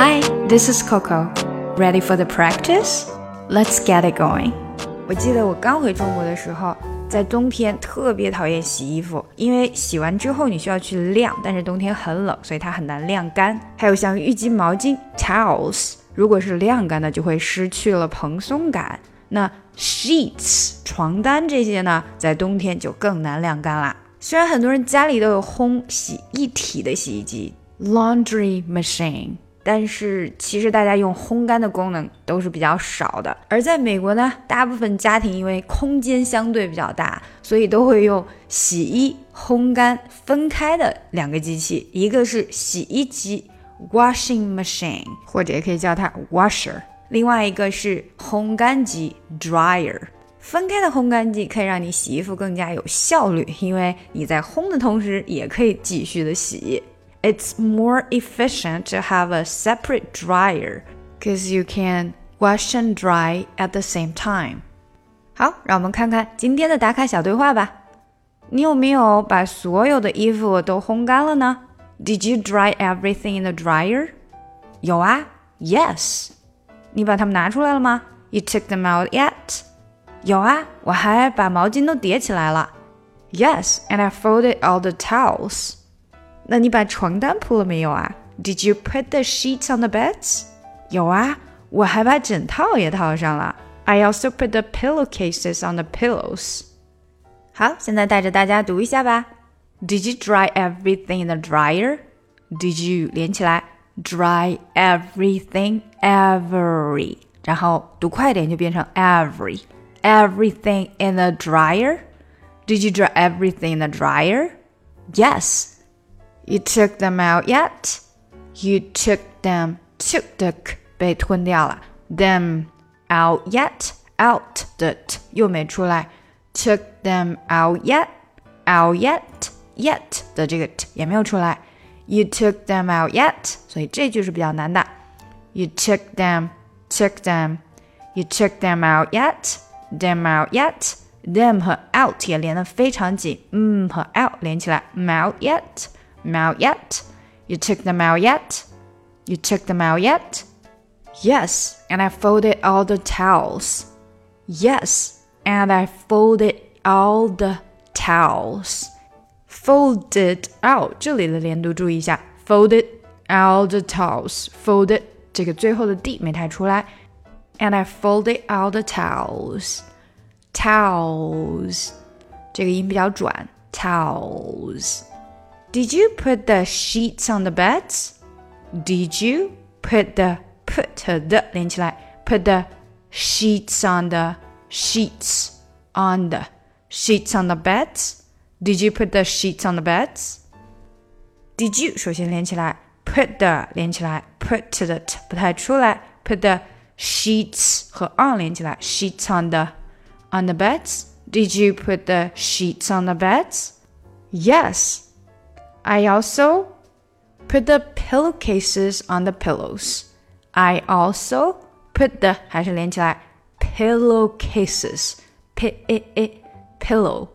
Hi, this is Coco. Ready for the practice? Let's get it going. 我记得我刚回中国的时候，在冬天特别讨厌洗衣服，因为洗完之后你需要去晾，但是冬天很冷，所以它很难晾干。还有像浴巾、毛巾 （towels），如果是晾干的，就会失去了蓬松感。那 sheets 床单这些呢，在冬天就更难晾干啦。虽然很多人家里都有烘洗一体的洗衣机 （laundry machine）。但是其实大家用烘干的功能都是比较少的，而在美国呢，大部分家庭因为空间相对比较大，所以都会用洗衣、烘干分开的两个机器，一个是洗衣机 （washing machine），或者也可以叫它 washer，另外一个是烘干机 （dryer）。分开的烘干机可以让你洗衣服更加有效率，因为你在烘的同时也可以继续的洗。it's more efficient to have a separate dryer because you can wash and dry at the same time. 好，让我们看看今天的打卡小对话吧。你有没有把所有的衣服都烘干了呢？Did you dry everything in the dryer？有啊，Yes。你把它们拿出来了吗？You took them out yet？有啊，我还把毛巾都叠起来了。Yes, and I folded all the towels. 那你把床单铺了没有啊？Did you put the sheets on the beds？有啊，我还把枕套也套上了。I also put the pillowcases on the pillows。好，现在带着大家读一下吧。Did you dry everything in the dryer? Did you 连起来，dry everything every，然后读快点就变成 every everything in the dryer. Did you dry everything in the dryer? Yes. You took them out yet? You took them took the 被吞掉了。Them out yet? Out 的 t 又没出来。Took them out yet? Out yet? Yet 的这个 t 也没有出来。You took them out yet? 所以这句是比较难的。You took them, took them. You took them out yet? Them out yet? Them 和 out 也连得非常紧，嗯和 out 连起来，out yet。 them out yet? You took them out yet? You took them out yet? Yes, and I folded all the towels. Yes, and I folded all the towels. Folded out 这里的连读注意一下，folded all the towels. Folded 这个最后的 d 没太出来，and I folded all the towels. Towels 这个音比较转，towels。 did you put the sheets on the beds? Did you put the put the 连起来，put the sheets on the sheets on the sheets on the beds? Did you put the sheets on the beds? Did you 首先连起来，put the 连起来，put the 不太出来，put the sheets 和 on 连起来，sheets on the on the beds. Did you put the sheets on the beds? Yes. I also put the pillowcases on the pillows. I also put the 还是连起来 pillowcases p i i pillow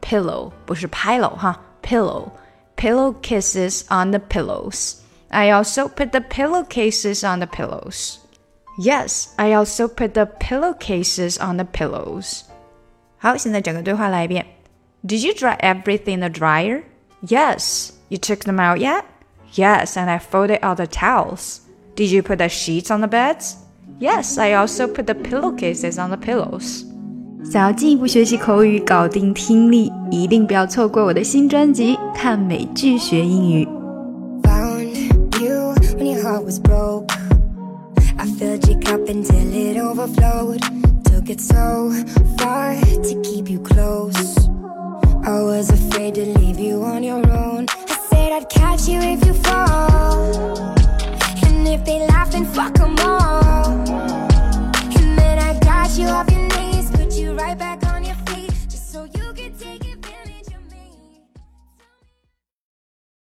pillow 不是 pillow 哈 pillow pillowcases on the pillows. I also put the pillowcases on the pillows. Yes, I also put the pillowcases on the pillows. 好，现在整个对话来一遍。Did you dry everything in the dryer? Yes. You took them out yet? Yes, and I folded all the towels. Did you put the sheets on the beds? Yes, I also put the pillowcases on the pillows. 想要进一步学习口语，搞定听力，一定不要错过我的新专辑《看美剧学英语》。Found you when your heart was broke. I filled your cup until it overflowed. Took it so far to keep you close. I was afraid to leave you on your own. I said I'd catch you if you fall. And if they laugh then fuck them all